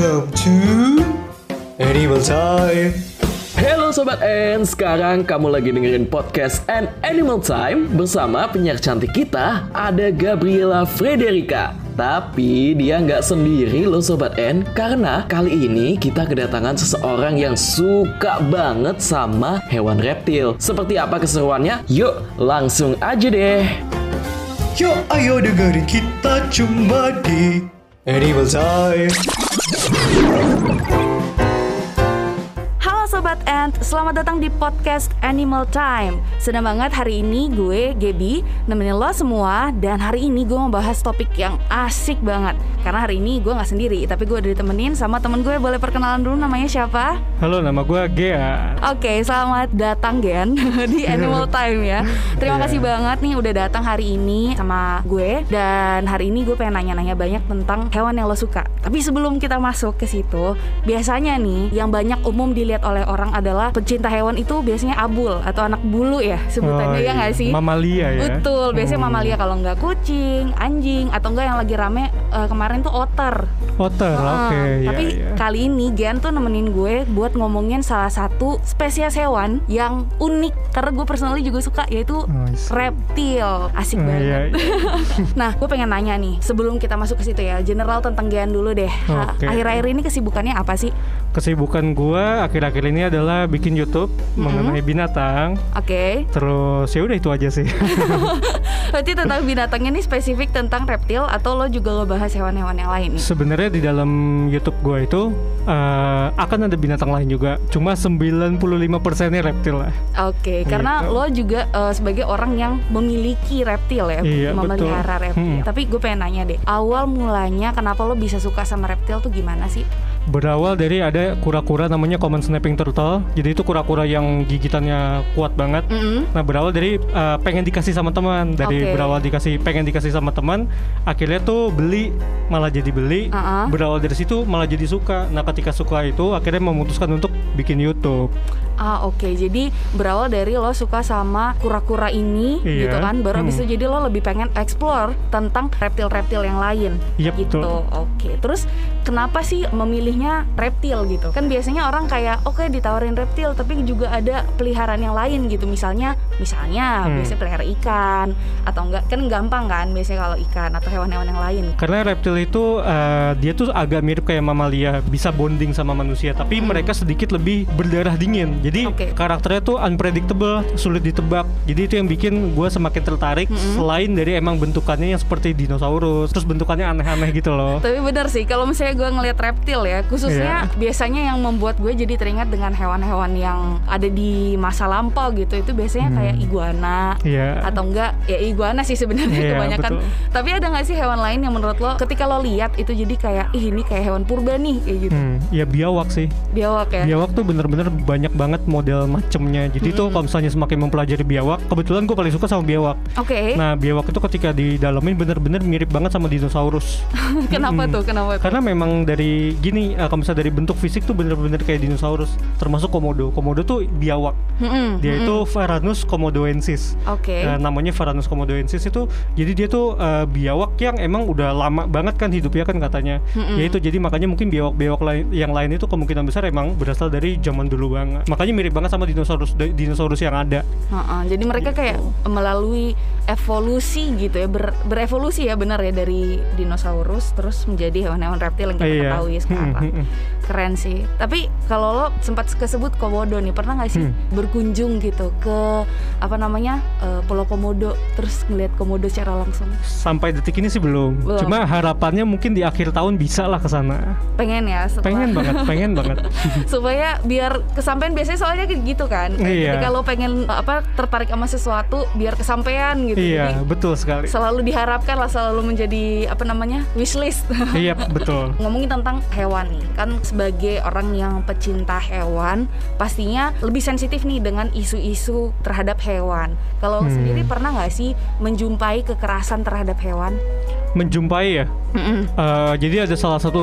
Welcome to Animal Time. Halo Sobat N, sekarang kamu lagi dengerin podcast An Animal Time bersama penyiar cantik kita, ada Gabriela Frederica. Tapi dia nggak sendiri loh Sobat N, karena kali ini kita kedatangan seseorang yang suka banget sama hewan reptil. Seperti apa keseruannya? Yuk langsung aja deh. Yuk ayo dengerin kita cuma di Animal Time. Thank you. Sobat Ant, selamat datang di podcast Animal Time Senang banget hari ini gue, Gaby, nemenin lo semua Dan hari ini gue mau bahas topik yang asik banget Karena hari ini gue gak sendiri, tapi gue udah ditemenin sama temen gue Boleh perkenalan dulu namanya siapa? Halo, nama gue Gea. Oke, selamat datang Gen di Animal Time ya. Terima Iya. kasih banget nih udah datang hari ini sama gue dan hari ini gue pengen nanya-nanya banyak tentang hewan yang lo suka. Tapi sebelum kita masuk ke situ, biasanya nih yang banyak umum dilihat oleh orang adalah pecinta hewan itu biasanya abul atau anak bulu ya sebutannya Oh, ya nggak iya. sih? Mamalia ya. Betul, biasanya Hmm. mamalia kalau nggak kucing, anjing atau enggak yang lagi rame eh, kemarin tuh otter. Otter, oke. Heeh, iya, Tapi iya. kali ini Gian tuh nemenin gue buat ngomongin salah satu spesies hewan yang unik karena gue personally juga suka yaitu Nice. reptil. Asik Oh, banget. iya, iya. Nah, gue pengen nanya nih sebelum kita masuk ke situ ya, general tentang Gian dulu deh. Akhir-akhir ini kesibukannya apa sih? Kesibukan gue akhir-akhir ini adalah bikin YouTube mengenai binatang. Oke. Terus ya udah itu aja sih. Berarti tentang binatangnya ini spesifik tentang reptil atau lo juga lo bahas hewan-hewan yang lain? Sebenarnya di dalam YouTube gue itu eh, akan ada binatang lain juga. Cuma 95 persennya reptil lah. Oke, karena Gitu. lo juga eh, sebagai orang yang memiliki reptil ya, Iya, memelihara betul. reptil. Hmm. Tapi gue pengen nanya deh, awal mulanya kenapa lo bisa suka sama reptil tuh gimana sih? Berawal dari ada kura-kura namanya common snapping turtle. Jadi itu kura-kura yang gigitannya kuat banget. Mm-mm. Nah berawal dari uh, pengen dikasih sama teman, dari Oke. berawal dikasih pengen dikasih sama teman, akhirnya tuh beli malah jadi beli. Uh-uh. Berawal dari situ malah jadi suka. Nah ketika suka itu akhirnya memutuskan untuk bikin YouTube. Ah oke, jadi berawal dari lo suka sama kura-kura ini Iya. gitu kan, baru habis Hmm. itu jadi lo lebih pengen explore tentang reptil-reptil yang lain Iya, gitu. Oke, terus kenapa sih memilihnya reptil gitu? Kan biasanya orang kayak oke ditawarin reptil, tapi juga ada peliharaan yang lain gitu. Misalnya, misalnya Hmm. biasanya pelihara ikan atau enggak kan gampang kan biasanya kalau ikan atau hewan-hewan yang lain. Karena reptil itu uh, dia tuh agak mirip kayak mamalia, bisa bonding sama manusia, tapi mereka sedikit lebih berdarah dingin. Jadi Oke. karakternya tuh unpredictable, sulit ditebak. Jadi itu yang bikin gue semakin tertarik. Selain dari emang bentukannya yang seperti dinosaurus, terus bentukannya aneh-aneh gitu loh. Tapi benar sih, kalau misalnya gue ngelihat reptil ya, khususnya Iya. biasanya yang membuat gue jadi teringat dengan hewan-hewan yang ada di masa lampau gitu, itu biasanya kayak iguana Iya. atau enggak ya iguana sih sebenarnya Iya, kebanyakan. betul. Tapi ada nggak sih hewan lain yang menurut lo ketika lo lihat itu jadi kayak ih ini kayak hewan purba nih kayak gitu. Hmm, ya biawak sih. Biawak ya. Biawak tuh bener-bener banyak banget model macemnya. Jadi tuh kalau misalnya semakin mempelajari biawak, kebetulan gue paling suka sama biawak. Oke. Nah, biawak itu ketika didalamin bener-bener mirip banget sama dinosaurus. Kenapa mm-mm. tuh? Kenapa? Karena memang dari gini, eh, kalau misalnya dari bentuk fisik tuh bener-bener kayak dinosaurus. Termasuk komodo. Komodo tuh biawak. Mm-mm, Dia mm-mm. itu Varanus komodoensis. Oke. Eh, namanya Varanus komodoensis itu jadi dia tuh eh, biawak yang emang udah lama banget kan hidupnya kan katanya. Mm-mm. Ya itu jadi makanya mungkin biawak-biawak lain yang lain itu kemungkinan besar emang berasal dari zaman dulu banget. Makanya mirip banget sama dinosaurus dinosaurus yang ada. Heeh, jadi mereka kayak melalui evolusi gitu ya, ber- berevolusi ya benar ya dari dinosaurus terus menjadi hewan-hewan reptil yang kita Iya. ketahui sekarang. Keren sih. Tapi kalau lo sempat kesebut komodo nih, pernah nggak sih Hmm. berkunjung gitu ke apa namanya eh, Pulau Komodo terus ngeliat komodo secara langsung? Sampai detik ini sih belum. Belum. Cuma harapannya mungkin di akhir tahun bisa lah ke sana. Pengen ya setelah Pengen banget, pengen banget. supaya biar kesampaian biasanya soalnya kayak gitu kan. Iya. Ketika lo pengen apa tertarik sama sesuatu biar kesampaian gitu. iya, Jadi betul sekali. selalu diharapkan lah selalu menjadi apa namanya wishlist iya, betul. ngomongin tentang hewan nih kan sebagai orang yang pecinta hewan pastinya lebih sensitif nih dengan isu-isu terhadap hewan kalau Hmm. sendiri pernah nggak sih menjumpai kekerasan terhadap hewan Menjumpai ya. Eh, jadi ada salah satu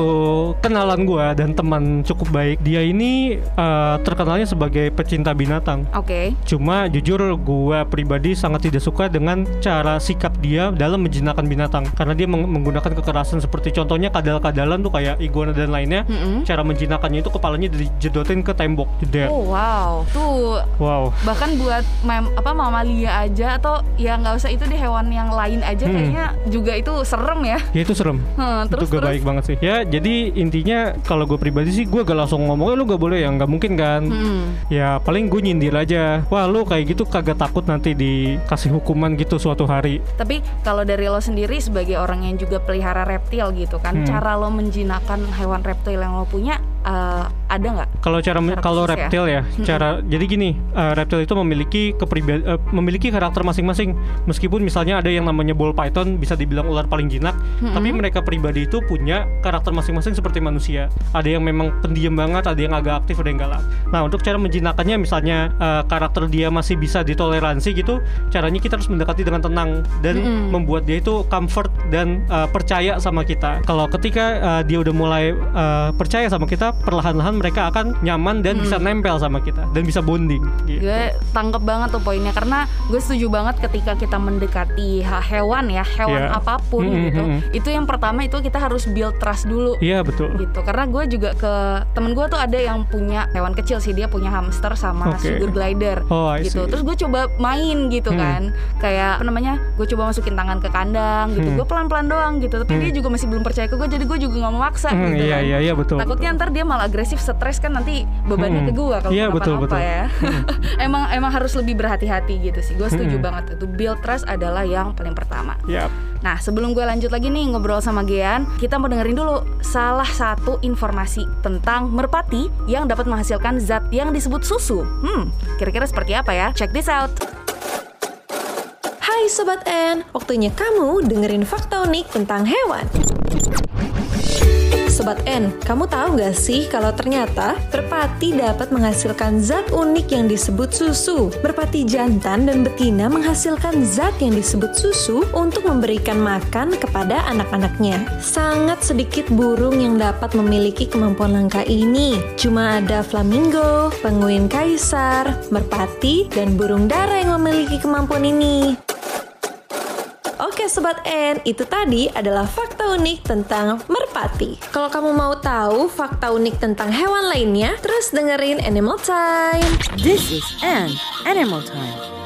kenalan gua dan teman cukup baik. Dia ini eh, terkenalnya sebagai pecinta binatang. Oke. Cuma jujur gua pribadi sangat tidak suka dengan cara sikap dia dalam menjinakkan binatang karena dia meng- menggunakan kekerasan seperti contohnya kadal-kadalan tuh kayak iguana dan lainnya. Mm-mm. Cara menjinakkannya itu kepalanya dijedotin ke tembok jeder. Oh wow, tuh Wow. bahkan buat mem apa mamalia aja atau ya nggak usah itu di hewan yang lain aja Hmm. kayaknya juga itu serem ya. Ya itu serem. Hmm, terus itu terus. baik banget sih. Ya jadi intinya kalau gue pribadi sih gue gak langsung ngomong "Eh, lu gak boleh ya nggak mungkin kan. Hmm. Ya paling gue nyindir aja. Wah lu kayak gitu kagak takut nanti dikasih hukuman gitu suatu hari. Tapi kalau dari lo sendiri sebagai orang yang juga pelihara reptil gitu kan, Hmm. cara lo menjinakkan hewan reptil yang lo punya eh, ada nggak? Kalau cara kalau ya? reptil ya, cara jadi gini, eh, reptil itu memiliki kepribadian memiliki karakter masing-masing. Meskipun misalnya ada yang namanya ball python bisa dibilang ular paling jinak, tapi mereka pribadi itu punya karakter masing-masing seperti manusia. Ada yang memang pendiam banget, ada yang agak aktif, ada yang galak. Nah, untuk cara menjinakkannya misalnya eh, karakter dia masih bisa ditoleransi gitu, caranya kita harus mendekati dengan tenang dan membuat dia itu comfort dan eh, percaya sama kita. Kalau ketika eh, dia udah mulai eh, percaya sama kita, perlahan-lahan mereka akan nyaman dan bisa nempel sama kita dan bisa bonding. Gitu. Gue tangkep banget tuh poinnya karena gue setuju banget ketika kita mendekati hewan ya, hewan Iya. apa pun Mm-mm, gitu. mm-mm. Itu yang pertama itu kita harus build trust dulu. Iya betul. gitu karena gue juga ke temen gue tuh ada yang punya hewan kecil sih dia punya hamster sama Oke. sugar glider Oh, I gitu see. terus gue coba main gitu Hmm. kan kayak apa namanya gue coba masukin tangan ke kandang gitu Hmm. gue pelan pelan doang gitu tapi dia juga masih belum percaya ke gue jadi gue juga nggak mau maksa Hmm, gitu iya kan iya iya betul. takutnya ntar dia malah agresif stres kan nanti bebannya Hmm. ke gue kalau Iya, betul, betul. ya emang emang harus lebih berhati-hati gitu sih gue setuju Hmm. banget itu build trust adalah yang paling pertama Yap. Nah, sebelum gue lanjut lagi nih ngobrol sama Gian, kita mau dengerin dulu salah satu informasi tentang merpati yang dapat menghasilkan zat yang disebut susu. Hmm, kira-kira seperti apa ya? Check this out. Hai Sobat N, waktunya kamu dengerin fakta unik tentang hewan. Sobat N, kamu tahu gak sih kalau ternyata merpati dapat menghasilkan zat unik yang disebut susu? Merpati jantan dan betina menghasilkan zat yang disebut susu untuk memberikan makan kepada anak-anaknya. Sangat sedikit burung yang dapat memiliki kemampuan langka ini. Cuma ada flamingo, penguin kaisar, merpati, dan burung dara yang memiliki kemampuan ini. Sobat N, itu tadi adalah fakta unik tentang merpati. Kalau kamu mau tahu fakta unik tentang hewan lainnya, terus dengerin Animal Time. This is an Animal Time.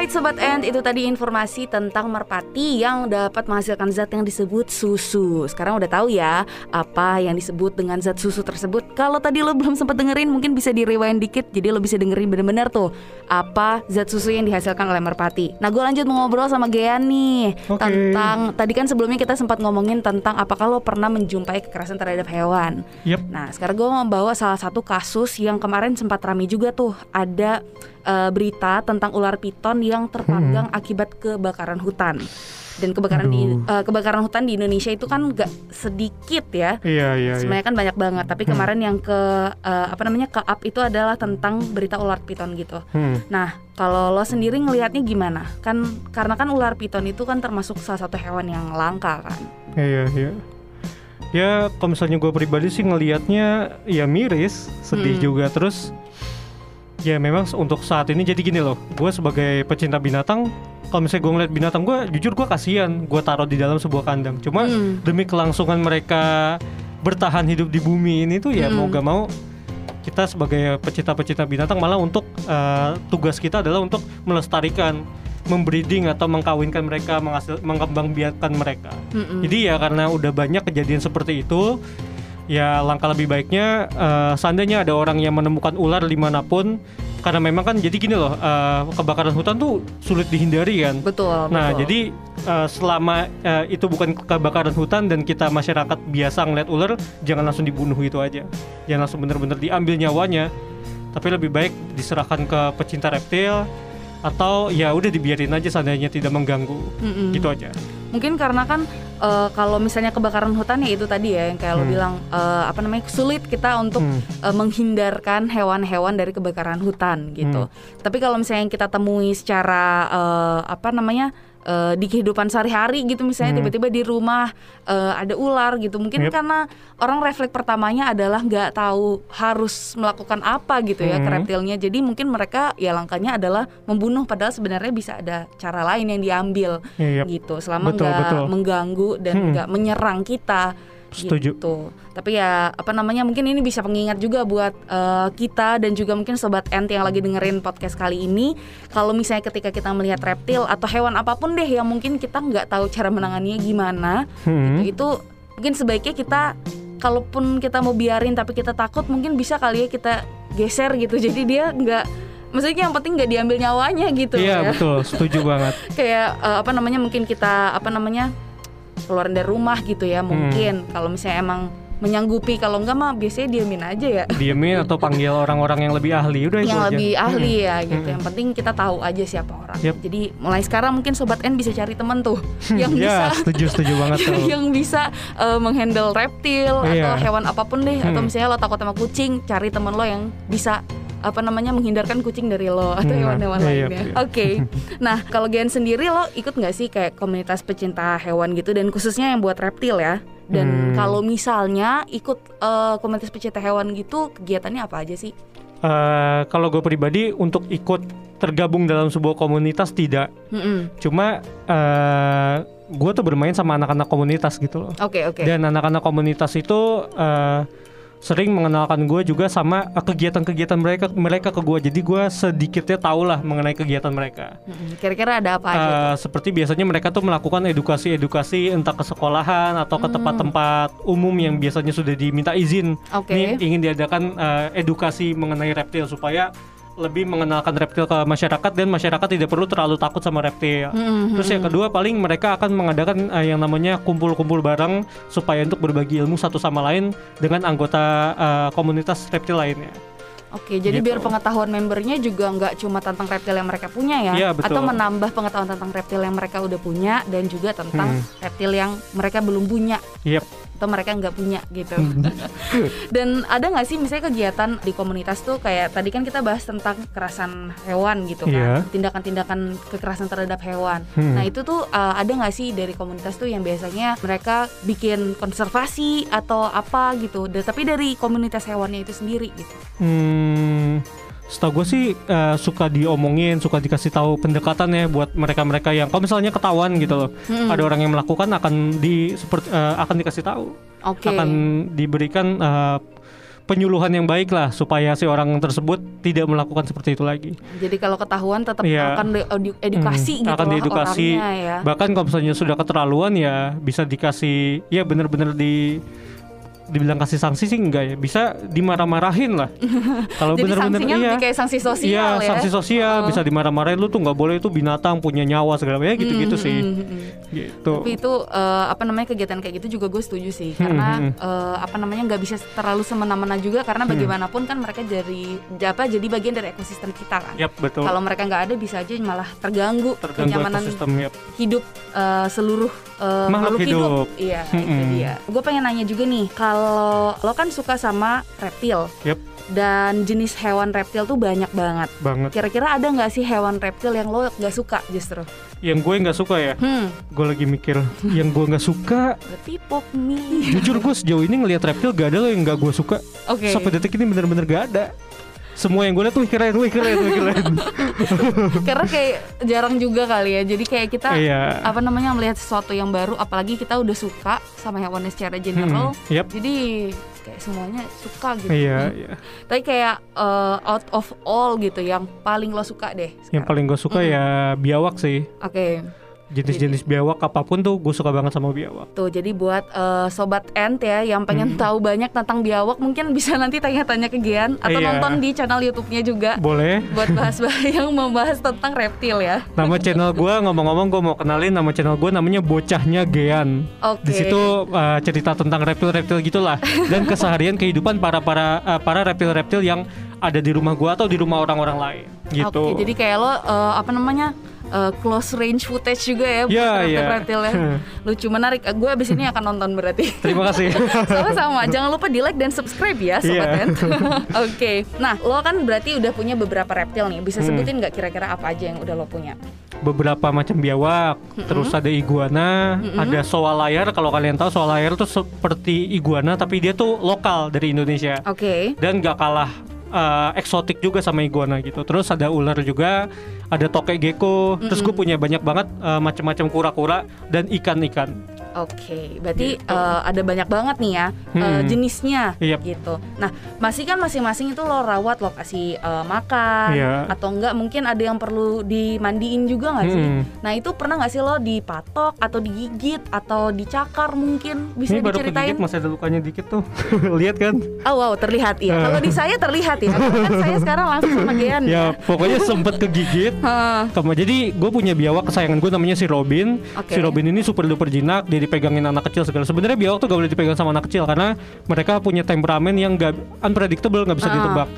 Alright Sobat Ant, itu tadi informasi tentang merpati yang dapat menghasilkan zat yang disebut susu Sekarang udah tahu ya apa yang disebut dengan zat susu tersebut Kalau tadi lo belum sempat dengerin mungkin bisa di rewind dikit Jadi lo bisa dengerin bener-bener tuh apa zat susu yang dihasilkan oleh merpati Nah gue lanjut ngobrol sama Gian nih Oke. Tentang, tadi kan sebelumnya kita sempat ngomongin tentang apakah lo pernah menjumpai kekerasan terhadap hewan Yap. Nah, sekarang gue mau bawa salah satu kasus yang kemarin sempat ramai juga tuh. Ada eh, berita tentang ular piton yang terpanggang akibat kebakaran hutan. Dan kebakaran di eh, kebakaran hutan di Indonesia itu kan gak sedikit ya. Iya iya. iya. Sebenarnya kan banyak banget, tapi kemarin yang ke eh, apa namanya ke up itu adalah tentang berita ular piton gitu. Hmm. Nah, kalau lo sendiri ngelihatnya gimana? Kan karena kan ular piton itu kan termasuk salah satu hewan yang langka kan. Iya iya. Ya kalau misalnya gue pribadi sih ngelihatnya ya miris, sedih Hmm. juga terus. Ya memang untuk saat ini jadi gini loh, gue sebagai pecinta binatang, kalau misalnya gue ngeliat binatang gue, jujur gue kasihan, gue taruh di dalam sebuah kandang. Cuma Hmm. demi kelangsungan mereka bertahan hidup di bumi ini tuh ya Hmm. mau gak mau kita sebagai pecinta-pecinta binatang malah untuk eh, tugas kita adalah untuk melestarikan, membreeding atau mengkawinkan mereka, menghasil, mengembangbiakkan mereka. Mm-mm. Jadi ya karena udah banyak kejadian seperti itu, ya langkah lebih baiknya eh, seandainya ada orang yang menemukan ular di mana pun, karena memang kan jadi gini loh, eh, kebakaran hutan tuh sulit dihindari kan. Betul, Nah betul. jadi eh, selama eh, itu bukan kebakaran hutan dan kita masyarakat biasa ngeliat ular, jangan langsung dibunuh itu aja, jangan langsung bener-bener diambil nyawanya, tapi lebih baik diserahkan ke pecinta reptil atau ya udah dibiarin aja seandainya tidak mengganggu, Mm-mm. gitu aja. Mungkin karena kan eh, kalau misalnya kebakaran hutan ya itu tadi ya yang kayak lo Hmm. bilang eh, apa namanya sulit kita untuk Hmm. eh, menghindarkan hewan-hewan dari kebakaran hutan gitu. Hmm. Tapi kalau misalnya yang kita temui secara eh, apa namanya eh, di kehidupan sehari-hari gitu misalnya tiba-tiba di rumah eh, ada ular gitu. Mungkin Yep. karena orang refleks pertamanya adalah nggak tahu harus melakukan apa gitu ya ke Hmm. reptilnya. Jadi mungkin mereka ya langkahnya adalah membunuh padahal sebenarnya bisa ada cara lain yang diambil Iya, gitu. Selama nggak mengganggu dan Hmm. nggak menyerang kita Setuju. gitu. Tapi ya apa namanya mungkin ini bisa pengingat juga buat eh, kita dan juga mungkin sobat ent yang lagi dengerin podcast kali ini kalau misalnya ketika kita melihat reptil atau hewan apa pun deh yang mungkin kita nggak tahu cara menanganinya gimana Hmm. gitu, itu mungkin sebaiknya kita kalaupun kita mau biarin tapi kita takut mungkin bisa kali ya kita geser gitu jadi dia nggak maksudnya yang penting nggak diambil nyawanya gitu Iya ya betul, setuju banget. kayak eh, apa namanya mungkin kita apa namanya keluarin dari rumah gitu ya mungkin kalau misalnya emang menyanggupi kalau enggak mah biasanya diamin aja ya Diemin atau panggil orang-orang yang lebih ahli udah itu yang aja. lebih ahli ya gitu Hmm. yang penting kita tahu aja siapa orang Yep. jadi mulai sekarang mungkin sobat N bisa cari temen tuh yang Ya, bisa setuju setuju banget tuh. yang bisa eh, menghandle reptil Iya. atau hewan apa pun deh atau Hmm. misalnya lo takut sama kucing cari temen lo yang bisa apa namanya menghindarkan kucing dari lo atau Hmm, hewan-hewan iya, lainnya. iya. Oke. nah kalau Gian sendiri lo ikut nggak sih kayak komunitas pecinta hewan gitu dan khususnya yang buat reptil ya? Dan Hmm. kalau misalnya ikut eh, komunitas pecinta hewan gitu kegiatannya apa aja sih? Eh, kalau gue pribadi untuk ikut tergabung dalam sebuah komunitas tidak. Mm-mm. Cuma eh gue tuh bermain sama anak-anak komunitas gitu loh. Oke oke. Dan anak-anak komunitas itu eh, sering mengenalkan gue juga sama eh, kegiatan-kegiatan mereka mereka ke gue. Jadi gue sedikitnya tahu lah mengenai kegiatan mereka. Kira-kira ada apa aja? Eh, seperti biasanya mereka tuh melakukan edukasi-edukasi entah ke sekolahan atau ke tempat-tempat umum yang biasanya sudah diminta izin. Oke. Ini ingin diadakan eh, edukasi mengenai reptil supaya lebih mengenalkan reptil ke masyarakat dan masyarakat tidak perlu terlalu takut sama reptil. Mm-mm. Terus yang kedua paling mereka akan mengadakan eh, yang namanya kumpul-kumpul bareng supaya untuk berbagi ilmu satu sama lain dengan anggota eh, komunitas reptil lainnya. Oke, jadi Gitu. biar pengetahuan membernya juga nggak cuma tentang reptil yang mereka punya ya, Iya, betul. atau menambah pengetahuan tentang reptil yang mereka udah punya dan juga tentang Hmm. reptil yang mereka belum punya Yep. Atau mereka nggak punya gitu. Dan ada nggak sih misalnya kegiatan di komunitas tuh kayak tadi kan kita bahas tentang kekerasan hewan gitu Iya. kan, tindakan-tindakan kekerasan terhadap hewan. Hmm. Nah itu tuh uh, ada nggak sih dari komunitas tuh yang biasanya mereka bikin konservasi atau apa gitu, tapi dari komunitas hewannya itu sendiri gitu. Hmm, setahu gue sih eh, suka diomongin, suka dikasih tahu pendekatan ya buat mereka-mereka yang kalau misalnya ketahuan gitu loh, Hmm. ada orang yang melakukan akan di seperti eh, akan dikasih tahu, Oke. akan diberikan eh, penyuluhan yang baik lah supaya si orang tersebut tidak melakukan seperti itu lagi. Jadi kalau ketahuan tetap Iya. akan edukasi Hmm, gitu akan diedukasi. orangnya ya. Bahkan kalau misalnya sudah keterlaluan ya bisa dikasih ya bener-bener di dibilang kasih sanksi sih enggak ya. Bisa dimarah-marahin lah. Kalau bener-bener sanksinya iya. kayak sanksi sosial iya ya. sanksi sosial. Oh. bisa dimarah-marahin lu tuh nggak boleh itu binatang punya nyawa segala macam. Ya gitu-gitu Hmm, sih. hmm, hmm, hmm. gitu. Tapi itu eh, apa namanya kegiatan kayak gitu juga gue setuju sih. Hmm, karena hmm, eh, apa namanya nggak bisa terlalu semena-mena juga. Karena bagaimanapun kan mereka dari apa jadi bagian dari ekosistem kita kan. Yap betul. Kalau mereka nggak ada bisa aja malah terganggu, terganggu kenyamanan yap. hidup eh, seluruh eh, Makhluk hidup. Iya, itu Mm-mm. dia. Gue pengen nanya juga nih, kalau lo kan suka sama reptil Yap dan jenis hewan reptil tuh banyak banget. banget Kira-kira ada nggak sih hewan reptil yang lo nggak suka justru? yang gue nggak suka ya Hmm, gue lagi mikir yang gue nggak suka berarti pop me. jujur gue sejauh ini ngelihat reptil gak ada loh yang nggak gue suka Oke. sampai detik ini bener-bener gak ada semua yang gue lihat tuh keren, wih keren, wih keren. Karena kayak jarang juga kali ya. Jadi kayak kita Iya. apa namanya melihat sesuatu yang baru, apalagi kita udah suka sama hewannya secara general. Hmm, yap. Jadi kayak semuanya suka gitu. Iya, Hmm. iya. Tapi kayak uh, out of all gitu, yang paling lo suka deh. Yang sekarang. paling gue suka ya biawak sih. Oke. Jenis-jenis biawak apa pun tuh gue suka banget sama biawak. Tuh, jadi buat uh, sobat Ent ya yang Hmm. pengen tahu banyak tentang biawak, mungkin bisa nanti tanya-tanya ke Gian atau Iya. nonton di channel YouTube-nya juga Boleh. buat bahas-bahas yang membahas tentang reptil ya. Nama channel gue ngomong-ngomong gue mau kenalin nama channel gue namanya Bocahnya Gean. Oke. Di situ uh, cerita tentang reptil-reptil gitulah dan keseharian kehidupan para para uh, para reptil-reptil yang ada di rumah gue atau di rumah orang-orang lain. Gitu. Oke, jadi kayak lo uh, apa namanya uh, close range footage juga ya buat iya. reptil ya. Lucu menarik. Gue abis ini akan nonton berarti. Terima kasih. Sama-sama. Jangan lupa di like dan subscribe ya, sobat. Ent. Oke. Nah, lo kan berarti udah punya beberapa reptil nih. Bisa Hmm. sebutin nggak kira-kira apa aja yang udah lo punya? beberapa macam biawak, terus ada iguana, ada soa layar. Kalau kalian tahu soa layar tuh seperti iguana tapi dia tuh lokal dari Indonesia Oke. dan gak kalah uh, eksotik juga sama iguana gitu. Terus ada ular juga, ada tokek gecko. Terus gue punya banyak banget uh, macam-macam kura-kura dan ikan-ikan. Oke, berarti eh, ada banyak banget nih ya eh, Hmm. jenisnya Yap. gitu. Nah, masih kan masing-masing itu lo rawat, lo kasih eh, makan, Iya. atau enggak mungkin ada yang perlu dimandiin juga nggak sih? Hmm. Nah itu pernah nggak sih lo dipatok atau digigit atau dicakar mungkin bisa Ini baru diceritain? kegigit masih ada lukanya dikit tuh. Lihat kan? Oh wow terlihat ya. Eh. Kalau di saya terlihat ya. Kan saya sekarang langsung sama Gian Ya pokoknya sempet kegigit. Sama jadi gue punya biawak kesayangan gue namanya si Robin. Oke. Si Robin ini super duper jinak, dia dipegangin anak kecil segala. Sebenarnya biawak tuh gak boleh dipegang sama anak kecil karena mereka punya temperamen yang gak unpredictable, nggak bisa Ah. ditebak.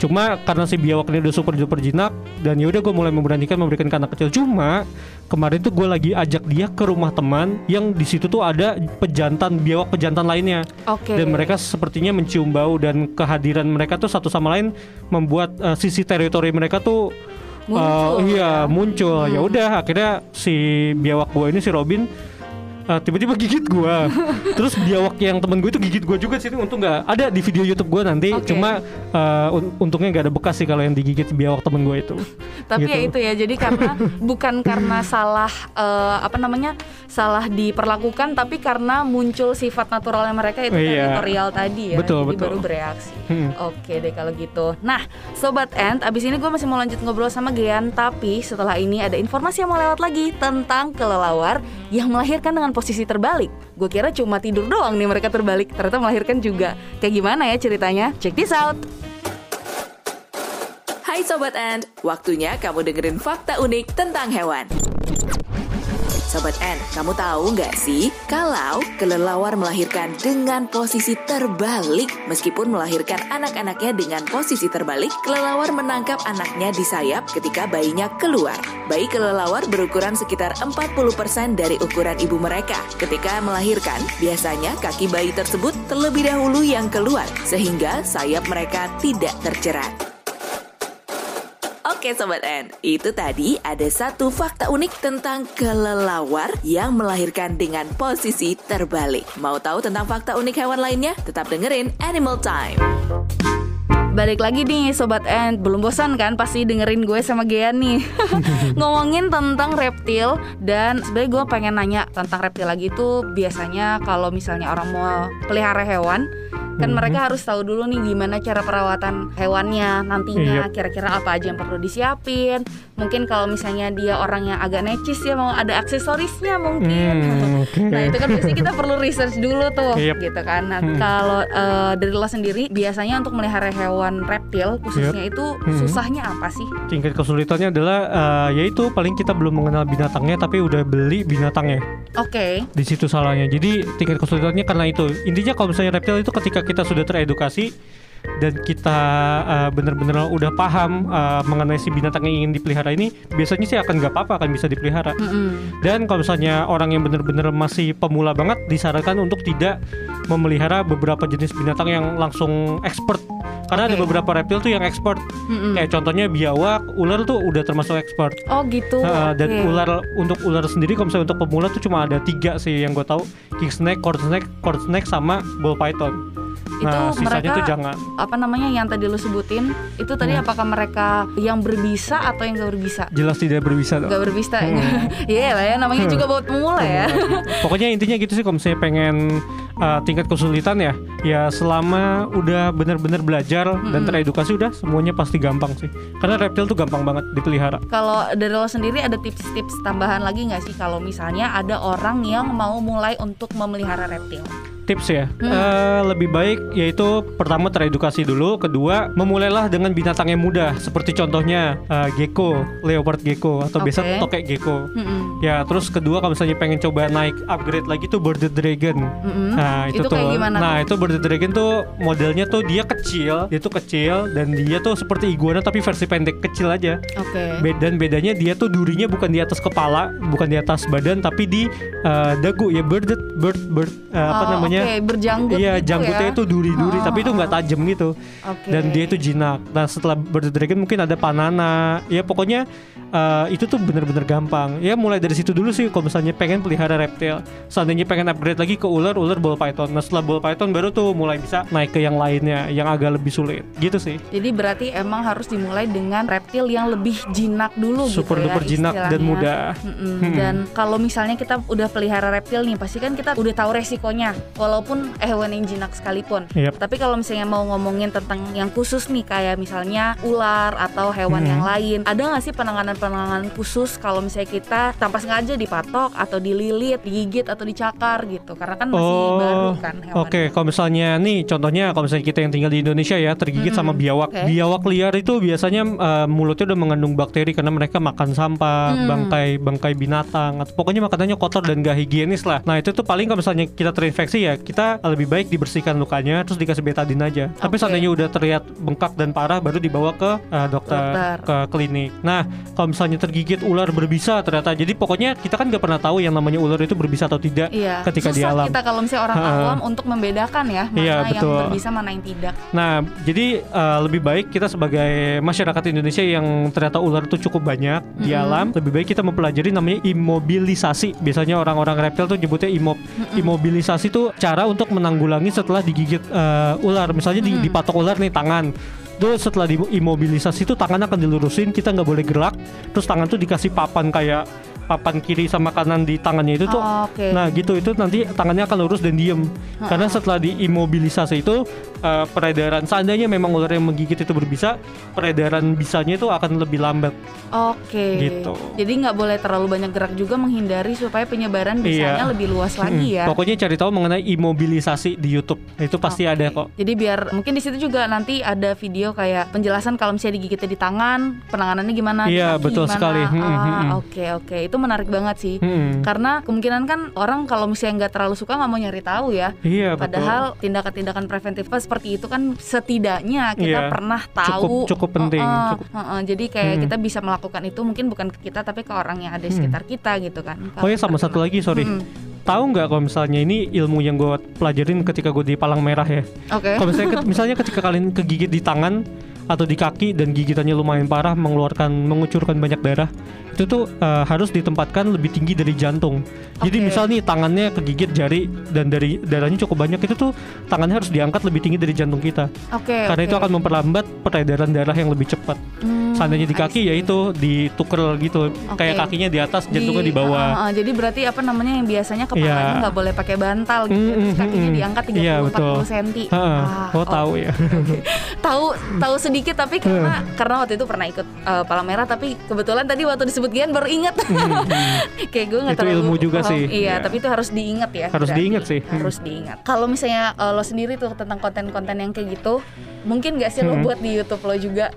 Cuma karena si biawak ini udah super duper jinak dan yaudah gue mulai memberanikan memberikan ke anak kecil. Cuma kemarin tuh gue lagi ajak dia ke rumah teman yang di situ tuh ada pejantan biawak pejantan lainnya. Oke. Dan mereka sepertinya mencium bau dan kehadiran mereka tuh satu sama lain membuat uh, sisi teritori mereka tuh uh, Muncul, iya ya. muncul. Ya udah akhirnya si biawak gua ini si Robin uh, tiba-tiba gigit gua. Terus biawak yang temen gue itu gigit gua juga sih. Untung nggak ada di video YouTube gua nanti. Oke. Cuma uh, un- untungnya nggak ada bekas sih kalau yang digigit biawak temen gue itu. Tapi ya Gitu. itu ya, jadi karena bukan karena salah eh, apa namanya salah diperlakukan, tapi karena muncul sifat naturalnya mereka itu Iya. teritorial tadi ya, Betul, jadi betul. baru bereaksi. Hmm. Oke deh kalau gitu. Nah, sobat Ant, abis ini gue masih mau lanjut ngobrol sama Gian, tapi setelah ini ada informasi yang mau lewat lagi tentang kelelawar yang melahirkan dengan posisi terbalik. Gue kira cuma tidur doang nih mereka terbalik, ternyata melahirkan juga. Kayak gimana ya ceritanya? Check this out. Hai Sobat Ant, waktunya kamu dengerin fakta unik tentang hewan. Sobat Ant, kamu tahu nggak sih kalau kelelawar melahirkan dengan posisi terbalik? Meskipun melahirkan anak-anaknya dengan posisi terbalik, kelelawar menangkap anaknya di sayap ketika bayinya keluar. Bayi kelelawar berukuran sekitar 40% dari ukuran ibu mereka. Ketika melahirkan, biasanya kaki bayi tersebut terlebih dahulu yang keluar, sehingga sayap mereka tidak terjerat. Oke Sobat N, itu tadi ada satu fakta unik tentang kelelawar yang melahirkan dengan posisi terbalik. Mau tahu tentang fakta unik hewan lainnya? Tetap dengerin Animal Time. Balik lagi nih Sobat Ant Belum bosan kan pasti dengerin gue sama Gian nih Ngomongin tentang reptil Dan sebenarnya gue pengen nanya tentang reptil lagi itu Biasanya kalau misalnya orang mau pelihara hewan Kan mereka harus tahu dulu nih gimana cara perawatan hewannya nantinya Iya. Kira-kira apa aja yang perlu disiapin Mungkin kalau misalnya dia orang yang agak necis ya Mau ada aksesorisnya mungkin Hmm, oke. Nah itu kan biasanya kita perlu research dulu tuh Yep. gitu kan. Nah Hmm. kalau eh, dari lo sendiri biasanya untuk melihara hewan reptil khususnya itu Hmm. susahnya apa sih? Tingkat kesulitannya adalah uh, yaitu paling kita belum mengenal binatangnya tapi udah beli binatangnya. Oke. di situ salahnya. Jadi tingkat kesulitannya karena itu. Intinya kalau misalnya reptil itu ketika kita sudah teredukasi dan kita uh, benar-benar udah paham uh, mengenai si binatang yang ingin dipelihara ini, biasanya sih akan nggak apa-apa akan bisa dipelihara. Mm-mm. Dan kalau misalnya orang yang benar-benar masih pemula banget disarankan untuk tidak memelihara beberapa jenis binatang yang langsung expert. Karena ada Oke. beberapa reptil tuh yang expert. Mm-mm. Kayak contohnya biawak, ular tuh udah termasuk expert. Oh gitu. Nah, dan oke. ular untuk ular sendiri kalau misalnya untuk pemula tuh cuma ada tiga sih yang gue tahu king snake, cord snake, cord snake sama ball python. Itu Nah mereka tuh jangan. apa namanya yang tadi lo sebutin itu tadi Hmm. apakah mereka yang berbisa atau yang gak berbisa? Jelas tidak berbisa. Gak berbisa. Hmm. Iya lah ya namanya juga buat pemula ya. Pokoknya intinya gitu sih kalau misalnya pengen uh, tingkat kesulitan ya, ya selama udah benar-benar belajar dan teredukasi udah semuanya pasti gampang sih. Karena reptil tuh gampang banget dipelihara. Kalau dari lo sendiri ada tips-tips tambahan lagi nggak sih kalau misalnya ada orang yang mau mulai untuk memelihara reptil? Tips ya Eh, lebih baik yaitu pertama teredukasi dulu kedua memulailah dengan binatang yang mudah seperti contohnya eh, gecko leopard gecko atau biasa Oke. tokek gecko Mm-mm. ya terus kedua kalau misalnya pengen coba naik upgrade lagi tuh bearded dragon Mm-mm. nah itu, Itu tuh nah tuh? itu bearded dragon tuh modelnya tuh dia kecil dia tuh kecil dan dia tuh seperti iguana tapi versi pendek kecil aja Oke. Be- dan bedanya dia tuh durinya bukan di atas kepala, bukan di atas badan, tapi di uh, dagu ya bearded bird bird eh, apa Oh, namanya? Oke, berjanggut Iya, gitu janggutnya ya. itu duri-duri, Oh, tapi itu nggak tajam gitu. Oke. Dan dia itu jinak. Nah, setelah Bird the Dragon mungkin ada Panana. Ya pokoknya eh, itu tuh bener-bener gampang. Ya mulai dari situ dulu sih kalau misalnya pengen pelihara reptil. Seandainya pengen upgrade lagi ke ular, ular ball python. Nah, setelah ball python baru tuh mulai bisa naik ke yang lainnya yang agak lebih sulit. Gitu sih. Jadi berarti emang harus dimulai dengan reptil yang lebih jinak dulu Super gitu ya duper jinak dan mudah. Mm-mm. Mm-mm. Dan kalau misalnya kita udah pelihara reptil nih, pasti kan kita udah tahu resikonya, walaupun hewan yang jinak sekalipun. Yap. Tapi kalau misalnya mau ngomongin tentang yang khusus nih, kayak misalnya ular atau hewan Mm-mm. yang lain, ada nggak sih penanganan-penanganan khusus kalau misalnya kita tanpa sengaja dipatok atau dililit, digigit atau dicakar gitu? Karena kan masih baru kan hewan. Oh, Oke, kalau misalnya nih contohnya kalau misalnya kita yang tinggal di Indonesia ya tergigit sama biawak. Oke. Biawak liar itu biasanya eh, mulutnya udah mengandung bakteri karena mereka makan sampah, Hmm. bangkai bangkai binatang atau pokoknya makanannya kotor dan gak higienis lah. Nah, itu tuh paling kalau misalnya kita terinfeksi ya, kita lebih baik dibersihkan lukanya terus dikasih betadine aja. Tapi Oke. seandainya udah terlihat bengkak dan parah baru dibawa ke eh, dokter, Dokter. ke klinik. Nah, kalau misalnya tergigit ular berbisa ternyata jadi pokoknya kita kan nggak pernah tahu yang namanya ular itu berbisa atau tidak Iya, ketika di susah alam. kita kalau misalnya orang Ha-ha. awam untuk membedakan ya mana Iya, yang betul. berbisa mana yang tidak. Nah, jadi eh, lebih baik kita sebagai masyarakat Indonesia yang ternyata ular itu cukup banyak di alam, lebih baik kita mempelajari namanya imobilisasi. Biasanya orang-orang reptil tuh nyebutnya imob. Imobilisasi itu cara untuk menanggulangi setelah digigit eh, ular. Misalnya di- dipatok ular nih tangan. Terus setelah diimobilisasi itu tangan akan dilurusin, kita nggak boleh gerak. Terus tangan tuh dikasih papan kayak papan kiri sama kanan di tangannya itu tuh. Oh, oke. Nah, gitu itu nanti tangannya akan lurus dan diem. Karena setelah diimobilisasi itu eh, peredaran seandainya memang ular yang menggigit itu berbisa, peredaran bisanya itu akan lebih lambat. Oke. Gitu. Jadi nggak boleh terlalu banyak gerak juga menghindari supaya penyebaran bisanya Iya. lebih luas lagi ya. Mm, Pokoknya cari tahu mengenai imobilisasi di YouTube. Itu pasti Oke. ada kok. Jadi biar mungkin di situ juga nanti ada video kayak penjelasan kalau misalnya digigitnya di tangan, penanganannya gimana? Iya, betul gimana. sekali. Hmm, Ah, hmm, hmm. Oke oke, itu menarik banget sih. Hmm. Karena kemungkinan kan orang kalau misalnya nggak terlalu suka nggak mau nyari tahu ya. Iya, betul. Padahal tindakan-tindakan preventif seperti itu kan setidaknya kita Iya. pernah tahu. Cukup- cukup penting, Heeh, cukup. heeh. Jadi kayak Mm. kita bisa melakukan itu mungkin bukan ke kita tapi ke orang yang ada di sekitar kita gitu kan. Oh ya sama satu lagi sorry. Mm-mm. Tahu nggak kalau misalnya ini ilmu yang gue pelajarin ketika gue di Palang Merah ya. Oke. Kalau misalnya, misalnya ketika kalian kegigit di tangan atau di kaki dan gigitannya lumayan parah mengeluarkan mengucurkan banyak darah itu tuh eh, harus ditempatkan lebih tinggi dari jantung. Jadi Oke. misal nih tangannya kegigit jari dan dari darahnya cukup banyak itu tuh tangannya harus diangkat lebih tinggi dari jantung kita. Oke. Karena oke. itu akan memperlambat peredaran darah yang lebih cepat. Hmm, Seandainya di I kaki ya itu dituker gitu, kayak kakinya di atas, jantungnya di, bawah. Ah, ah, jadi berarti apa namanya yang biasanya kepalanya Iya. nggak boleh pakai bantal gitu, Mm, terus mm, kakinya mm. diangkat 30 Iya, betul. 40 cm. Heeh, Ah, oh tahu ya. tahu tahu sedikit tapi karena karena waktu itu pernah ikut uh, palang merah tapi kebetulan tadi waktu disebut Gian baru ingat kayak gue nggak terlalu ilmu juga paham. sih. iya Iya. tapi itu harus diingat ya Harus berarti. diingat sih. Hmm. harus diingat kalau misalnya uh, lo sendiri tuh tentang konten-konten yang kayak gitu mungkin nggak sih lo Hmm. buat di YouTube lo juga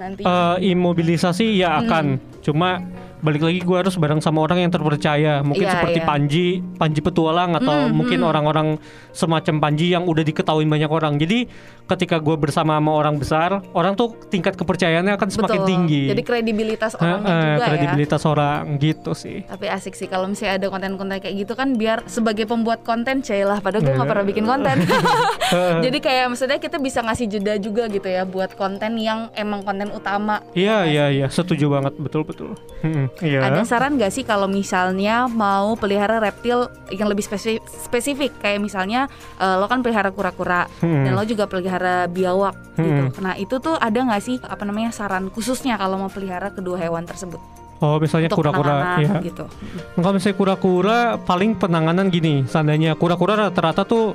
nanti. Eh, imobilisasi ya akan. Cuma balik lagi gue harus bareng sama orang yang terpercaya mungkin Iya, seperti iya. Panji Panji petualang atau Hmm, mungkin hmm. orang-orang semacam Panji yang udah diketahui banyak orang jadi ketika gue bersama sama orang besar orang tuh tingkat kepercayaannya akan semakin Betul. tinggi jadi kredibilitas Eh, orangnya eh, juga ya kredibilitas orang gitu sih Tapi asik sih kalau misalnya ada konten-konten kayak gitu kan biar sebagai pembuat konten lah padahal gue nggak Iya. pernah bikin konten. Jadi kayak maksudnya kita bisa ngasih jeda juga gitu ya buat konten yang emang konten utama. iya iya iya setuju banget betul betul Hmm, iya Ada saran gak sih kalau misalnya mau pelihara reptil yang lebih spesifik, spesifik kayak misalnya eh, lo kan pelihara kura-kura Hmm. dan lo juga pelihara biawak gitu. Hmm. Nah itu tuh ada nggak sih apa namanya saran khususnya kalau mau pelihara kedua hewan tersebut oh misalnya kura-kura ya gitu. Kalau misalnya kura-kura paling penanganan gini, seandainya kura-kura rata-rata tuh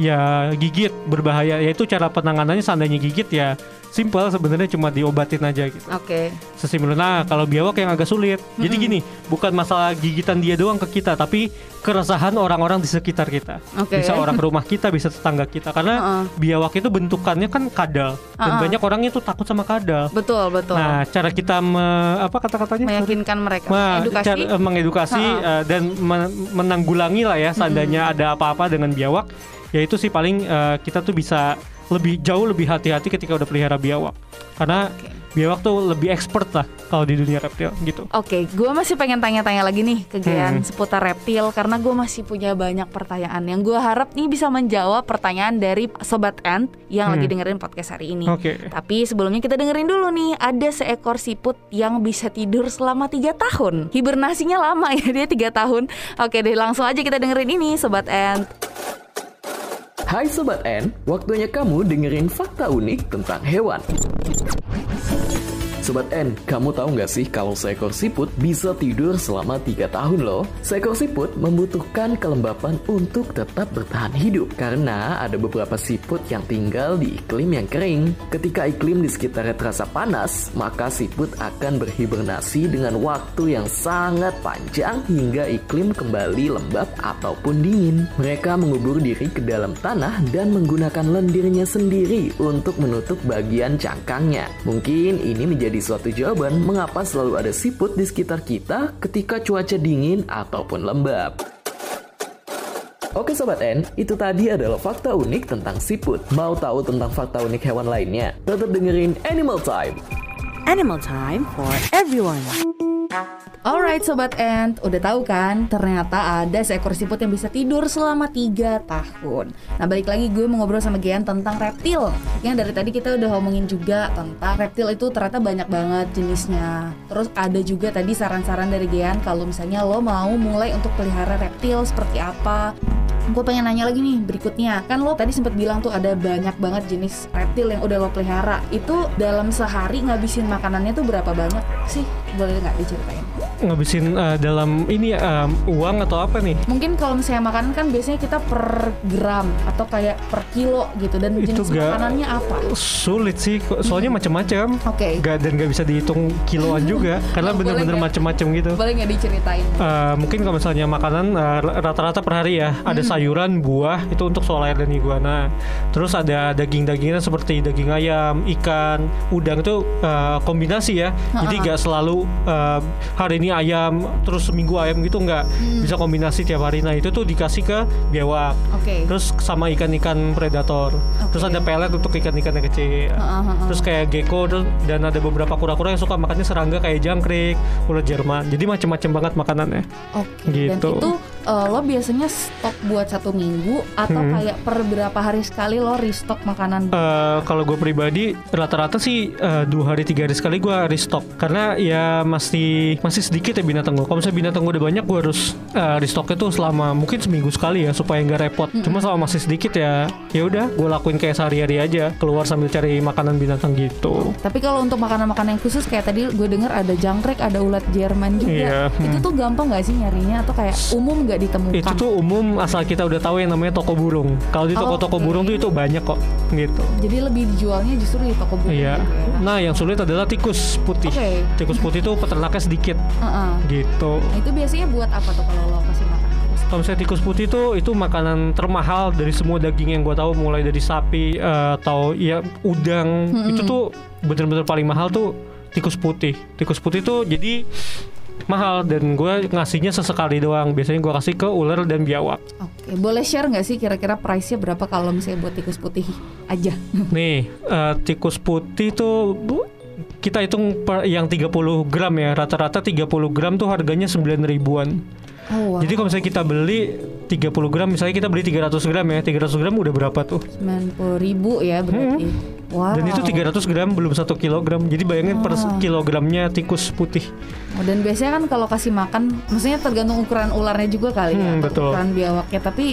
ya gigit berbahaya, yaitu cara penanganannya seandainya gigit ya simple sebenarnya cuma diobatin aja gitu. Oke. Sesimpel nah kalau biawak yang agak sulit. Jadi gini, bukan masalah gigitan dia doang ke kita, tapi keresahan orang-orang di sekitar kita. Oke. Bisa orang rumah kita, bisa tetangga kita karena Heeh. biawak itu bentukannya kan kadal dan Heeh. banyak orang itu takut sama kadal. Betul betul. Nah, cara kita me- apa kata-katanya? Meyakinkan mereka Nah, edukasi cara, eh, mengedukasi Ha-ha. eh, dan men- menanggulangi lah ya seandainya ada apa-apa dengan biawak ya itu sih paling eh, kita tuh bisa lebih jauh lebih hati-hati ketika udah pelihara biawak karena biawak tuh lebih expert lah kalau di dunia reptil gitu. Oke, gue masih pengen tanya-tanya lagi nih ke Gian Hmm. seputar reptil karena gue masih punya banyak pertanyaan yang gue harap nih bisa menjawab pertanyaan dari sobat Ant yang Hmm. lagi dengerin podcast hari ini. Oke. Tapi sebelumnya kita dengerin dulu nih, ada seekor siput yang bisa tidur selama tiga tahun. Hibernasinya lama ya dia tiga tahun. Oke deh, langsung aja kita dengerin ini sobat Ant. Hai Sobat N, waktunya kamu dengerin fakta unik tentang hewan. Sobat N, kamu tahu nggak sih kalau seekor siput bisa tidur selama 3 tahun loh? Seekor siput membutuhkan kelembapan untuk tetap bertahan hidup karena ada beberapa siput yang tinggal di iklim yang kering. Ketika iklim di sekitarnya terasa panas, maka siput akan berhibernasi dengan waktu yang sangat panjang hingga iklim kembali lembab ataupun dingin. Mereka mengubur diri ke dalam tanah dan menggunakan lendirnya sendiri untuk menutup bagian cangkangnya. Mungkin ini menjadi suatu jawaban mengapa selalu ada siput di sekitar kita ketika cuaca dingin ataupun lembab. Oke Sobat N, itu tadi adalah fakta unik tentang siput. Mau tahu tentang fakta unik hewan lainnya? Tetap dengerin Animal Time. Animal time for everyone. Alright Sobat Ant, udah tahu kan ternyata ada seekor siput yang bisa tidur selama 3 tahun. Nah balik lagi gue mau ngobrol sama Gian tentang reptil. Yang dari tadi kita udah ngomongin juga tentang reptil itu ternyata banyak banget jenisnya. Terus ada juga tadi saran-saran dari Gian kalau misalnya lo mau mulai untuk pelihara reptil seperti apa Gue pengen nanya lagi nih berikutnya Kan lo tadi sempat bilang tuh ada banyak banget jenis reptil yang udah lo pelihara Itu dalam sehari ngabisin makanannya tuh berapa banyak sih? Boleh nggak diceritain? Ngabisin eh, dalam ini em, uang atau apa nih? Mungkin kalau misalnya makanan kan biasanya kita per gram atau kayak per kilo gitu dan Itu jenis ga- makanannya apa? Sulit sih, soalnya macam-macam. Oke. Gak dan gak bisa dihitung kiloan juga, karena Oh, bener-bener nggak? macam-macam gitu. Boleh nggak diceritain? Eh, mungkin kalau misalnya makanan eh, rata-rata per hari ya ada Hmm. sayuran, buah itu untuk soal air dan iguana. Terus ada daging-dagingan seperti daging ayam, ikan, udang itu eh, kombinasi ya. Jadi gak selalu eh, hari ini ayam terus seminggu ayam gitu nggak Hmm. bisa kombinasi tiap hari. Nah itu tuh dikasih ke biawak. Oke. Terus sama ikan-ikan predator. Terus ada pelet untuk ikan-ikan yang kecil. Terus kayak gecko dan ada beberapa kura-kura yang suka makannya serangga kayak jangkrik, ulat Jerman. Jadi macam-macam banget makanannya. Oke. Gitu. Dan itu eh, lo biasanya stok buat satu minggu atau Hmm. kayak per berapa hari sekali lo restock makanan? Eh, kalau gue pribadi rata-rata sih eh, dua hari tiga hari sekali gue restock karena ya masih masih sedikit ya binatang gue. Kalau misalnya binatang gue udah banyak gue harus eh, restocknya tuh selama mungkin seminggu sekali ya supaya nggak repot. Cuma selama masih sedikit ya ya udah gue lakuin kayak sehari-hari aja keluar sambil cari makanan binatang gitu. Tapi kalau untuk makanan-makanan yang khusus kayak tadi gue dengar ada jangkrik, ada ulat Jerman juga. Iya, Itu hmm. tuh gampang nggak sih nyarinya atau kayak umum nggak ditemukan? Itu tuh umum asal kita udah tahu yang namanya toko burung. Kalau di toko-toko Oke. burung tuh itu banyak kok gitu. Jadi lebih dijualnya justru di toko burung Iya. gitu ya. Nah, yang sulit adalah tikus putih. Oke. Tikus putih itu peternaknya sedikit Heeh. gitu. Nah itu biasanya buat apa tuh kalau lo kasih makan? Kalau misalnya tikus putih itu itu makanan termahal dari semua daging yang gue tahu mulai dari sapi eh, atau ya udang itu tuh bener-bener paling mahal tuh tikus putih. Tikus putih tuh jadi mahal dan gue ngasihnya sesekali doang. Biasanya gue kasih ke ular dan biawak. Oke, boleh share nggak sih kira-kira price-nya berapa kalau misalnya buat tikus putih aja? Nih eh, tikus putih tuh bu, kita hitung per, yang 30 gram ya rata-rata 30 gram tuh harganya 9 ribuan. Oh, wow. Jadi kalau misalnya kita beli 30 gram, misalnya kita beli 300 gram ya, 300 gram udah berapa tuh? 90 ribu ya berarti. Wow. Dan itu 300 gram belum satu kilogram. Jadi bayangin per kilogramnya tikus putih. Oh, dan biasanya kan kalau kasih makan, maksudnya tergantung ukuran ularnya juga kali ya, Hmm, atau betul. ukuran biawaknya. Tapi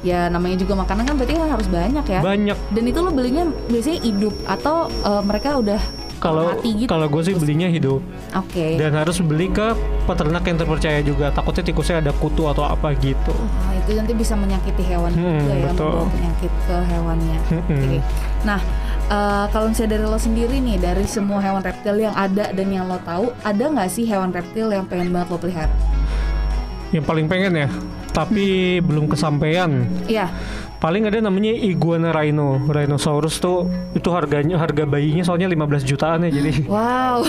ya namanya juga makanan kan berarti kan harus banyak ya. Banyak. Dan itu lo belinya biasanya hidup atau eh, mereka udah Kalau mati gitu? kalau gue sih belinya hidup Oke. dan harus beli ke peternak yang terpercaya juga. Takutnya tikusnya ada kutu atau apa gitu. Wah, itu nanti bisa menyakiti hewan Hmm, juga ya, betul. membawa penyakit ke hewannya. Hmm. Oke. Nah, eh, kalau misalnya dari lo sendiri nih, dari semua hewan reptil yang ada dan yang lo tahu, ada nggak sih hewan reptil yang pengen banget lo pelihara? Yang paling pengen ya, tapi belum kesampaian. Iya. Paling ada namanya iguana rhino, rhinosaurus tuh itu harganya harga bayinya soalnya 15 jutaan ya jadi. Wow,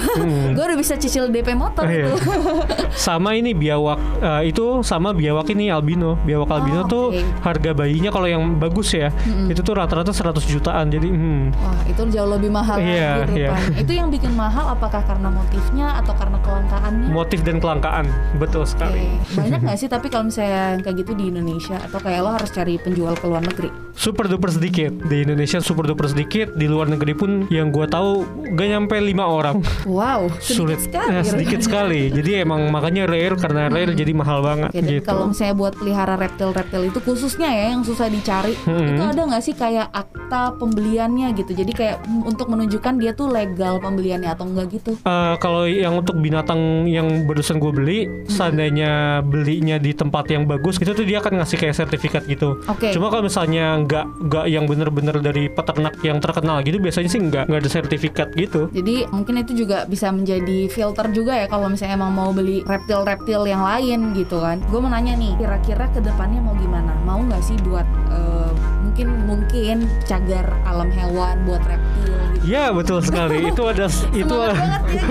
gue udah bisa cicil DP motor Hmm. Iya. itu. sama ini biawak eh, itu sama biawak ini albino. Biawak albino tuh oke. harga bayinya kalau yang bagus ya, itu tuh rata-rata 100 jutaan. Jadi hmm, Wah, itu jauh lebih mahal Iya, lagi iya. rupanya. Itu yang bikin mahal apakah karena motifnya atau karena kelangkaannya? motif dan kelangkaan. Betul Oke. sekali. Banyak nggak sih tapi kalau misalnya kayak gitu di Indonesia atau kayak lo harus cari penjual ke luar negeri? Super duper sedikit di Indonesia super duper sedikit di luar negeri pun yang gua tahu gak nyampe lima orang Wow, sedikit sulit sekali. Ya, sedikit sekali jadi emang makanya rare karena rare jadi mahal banget Oke, dan gitu kalau misalnya buat pelihara reptil-reptil itu khususnya ya yang susah dicari, Hmm. itu ada nggak sih kayak akta pembeliannya gitu? Jadi kayak untuk menunjukkan dia tuh legal pembeliannya atau enggak gitu? Eh, kalau yang untuk binatang yang barusan gue beli, seandainya belinya di tempat yang bagus, itu tuh dia akan ngasih kayak sertifikat gitu. Oke. Cuma kalau misalnya nggak nggak yang bener-bener dari peternak yang terkenal gitu, biasanya sih nggak nggak ada sertifikat gitu. Jadi mungkin itu juga bisa menjadi filter juga ya kalau misalnya emang mau beli reptil-reptil yang lain gitu kan. Gue mau nanya nih, kira-kira ke depannya mau gimana? Mau nggak sih buat eh, mungkin mungkin cagar alam hewan buat reptil gitu? Ya betul sekali. itu ada itu ya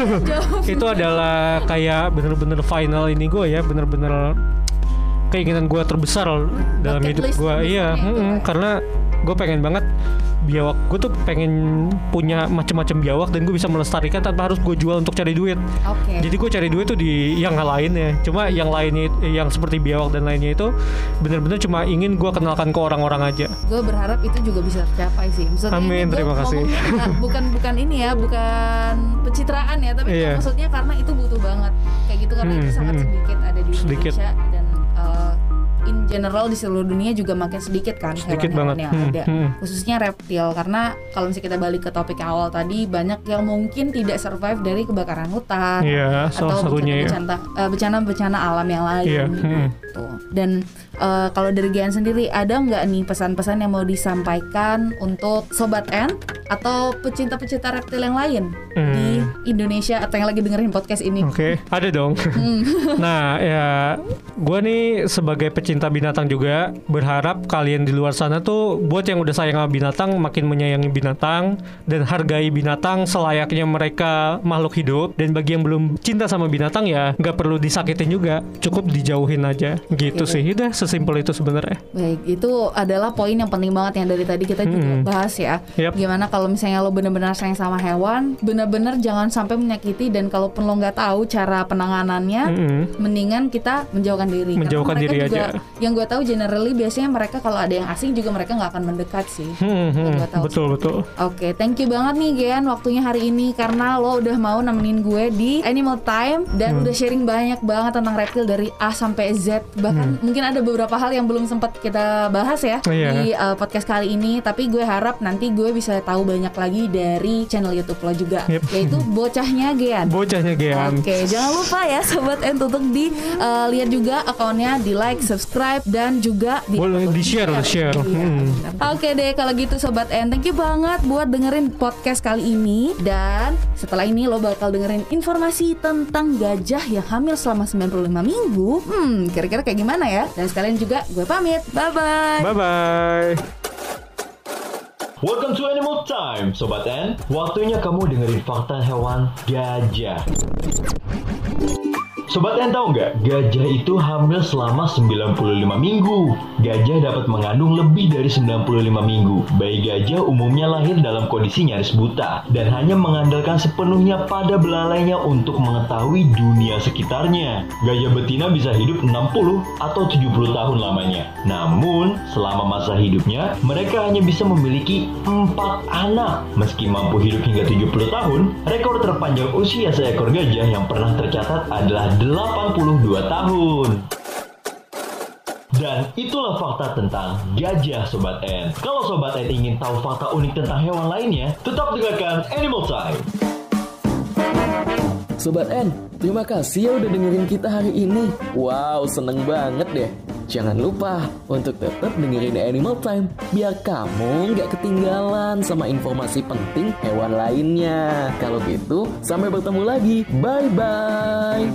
itu adalah kayak bener-bener final ini gue ya, bener-bener keinginan gue terbesar dalam Bucket hidup gue. Iya, mm-mm, Pak. karena gue pengen banget biawak. Gue tuh pengen punya macam-macam biawak dan gue bisa melestarikan tanpa harus gue jual untuk cari duit. Oke. Jadi gue cari duit tuh di yang lainnya. Cuma yang lainnya yang seperti biawak dan lainnya itu bener-bener cuma ingin gue kenalkan ke orang-orang aja. gue berharap itu juga bisa tercapai sih. Maksudnya Amin, terima kasih. bukan, bukan bukan ini ya, bukan pencitraan ya, tapi Iya. maksudnya karena itu butuh banget kayak gitu karena Hmm, itu sangat hmm. sedikit ada di Sedikit. Indonesia general di seluruh dunia juga makin sedikit kan Sedikit hewan-hewan banget. yang Hmm, ada, hmm. khususnya reptil karena kalau misalnya kita balik ke topik awal tadi banyak yang mungkin tidak survive dari kebakaran hutan salah atau satunya ya. bencana eh, bencana-bencana alam yang lain hmm. gitu. Dan eh, kalau dari Gian sendiri ada nggak nih pesan-pesan yang mau disampaikan untuk sobat N atau pecinta-pecinta reptil yang lain Hmm. di Indonesia atau yang lagi dengerin podcast ini? Oke, ada dong. nah, ya, gue nih sebagai pecinta binatang juga berharap kalian di luar sana tuh buat yang udah sayang sama binatang makin menyayangi binatang dan hargai binatang selayaknya mereka makhluk hidup. Dan bagi yang belum cinta sama binatang ya nggak perlu disakitin juga, cukup dijauhin aja. Gitu Oke. sih, udah sesimpel itu sebenarnya. Baik, itu adalah poin yang penting banget yang dari tadi kita juga Hmm. bahas ya. Yap. Gimana kalau misalnya lo bener-bener sayang sama hewan, bener-bener jangan sampai menyakiti dan kalaupun lo nggak tahu cara penanganannya, Mm-mm. mendingan kita menjauhkan diri. Menjauhkan diri juga, aja. Yang gue tahu generally biasanya mereka kalau ada yang asing juga mereka nggak akan mendekat sih. Hmm, hmm, Yang gua tahu betul betul. Oke, thank you banget nih Gian waktunya hari ini karena lo udah mau nemenin gue di Animal Time dan Hmm. udah sharing banyak banget tentang reptil dari A sampai Z. Bahkan mungkin ada beberapa hal yang belum sempat kita bahas ya Hmm. Iya. di uh, podcast kali ini, tapi gue harap nanti gue bisa tahu banyak lagi dari channel YouTube lo juga, Yep. yaitu bocahnya Gian. Bocahnya Gian. Oke, jangan lupa ya sobat N untuk di uh, lihat juga akunnya, di like, subscribe dan juga di Boleh di-share, di-share. Iya, Hmm. benar. Oke deh kalau gitu sobat N, thank you banget buat dengerin podcast kali ini dan setelah ini lo bakal dengerin informasi tentang gajah yang hamil selama 95 minggu. Hmm, kira-kira kayak gimana ya? Dan sekalian juga gue pamit. Bye bye. Bye bye. Welcome to Animal Time, Sobat N. Waktunya kamu dengerin fakta hewan gajah. Sobat N tahu nggak, gajah itu hamil selama 95 minggu. Gajah dapat mengandung lebih dari 95 minggu. Bayi gajah umumnya lahir dalam kondisi nyaris buta dan hanya mengandalkan sepenuhnya pada belalainya untuk mengetahui dunia sekitarnya. Gajah betina bisa hidup 60 atau 70 tahun lamanya. Namun, selama masa hidupnya, mereka hanya bisa memiliki 4 anak. Meski mampu hidup hingga 70 tahun, rekor terpanjang usia seekor gajah yang pernah tercatat adalah 82 tahun. Dan itulah fakta tentang gajah Sobat N. Kalau Sobat N ingin tahu fakta unik tentang hewan lainnya, tetap dengarkan Animal Time. Sobat N, terima kasih ya udah dengerin kita hari ini. Wow, seneng banget deh. Jangan lupa untuk tetap dengerin Animal Time biar kamu nggak ketinggalan sama informasi penting hewan lainnya. Kalau gitu, sampai bertemu lagi. Bye bye.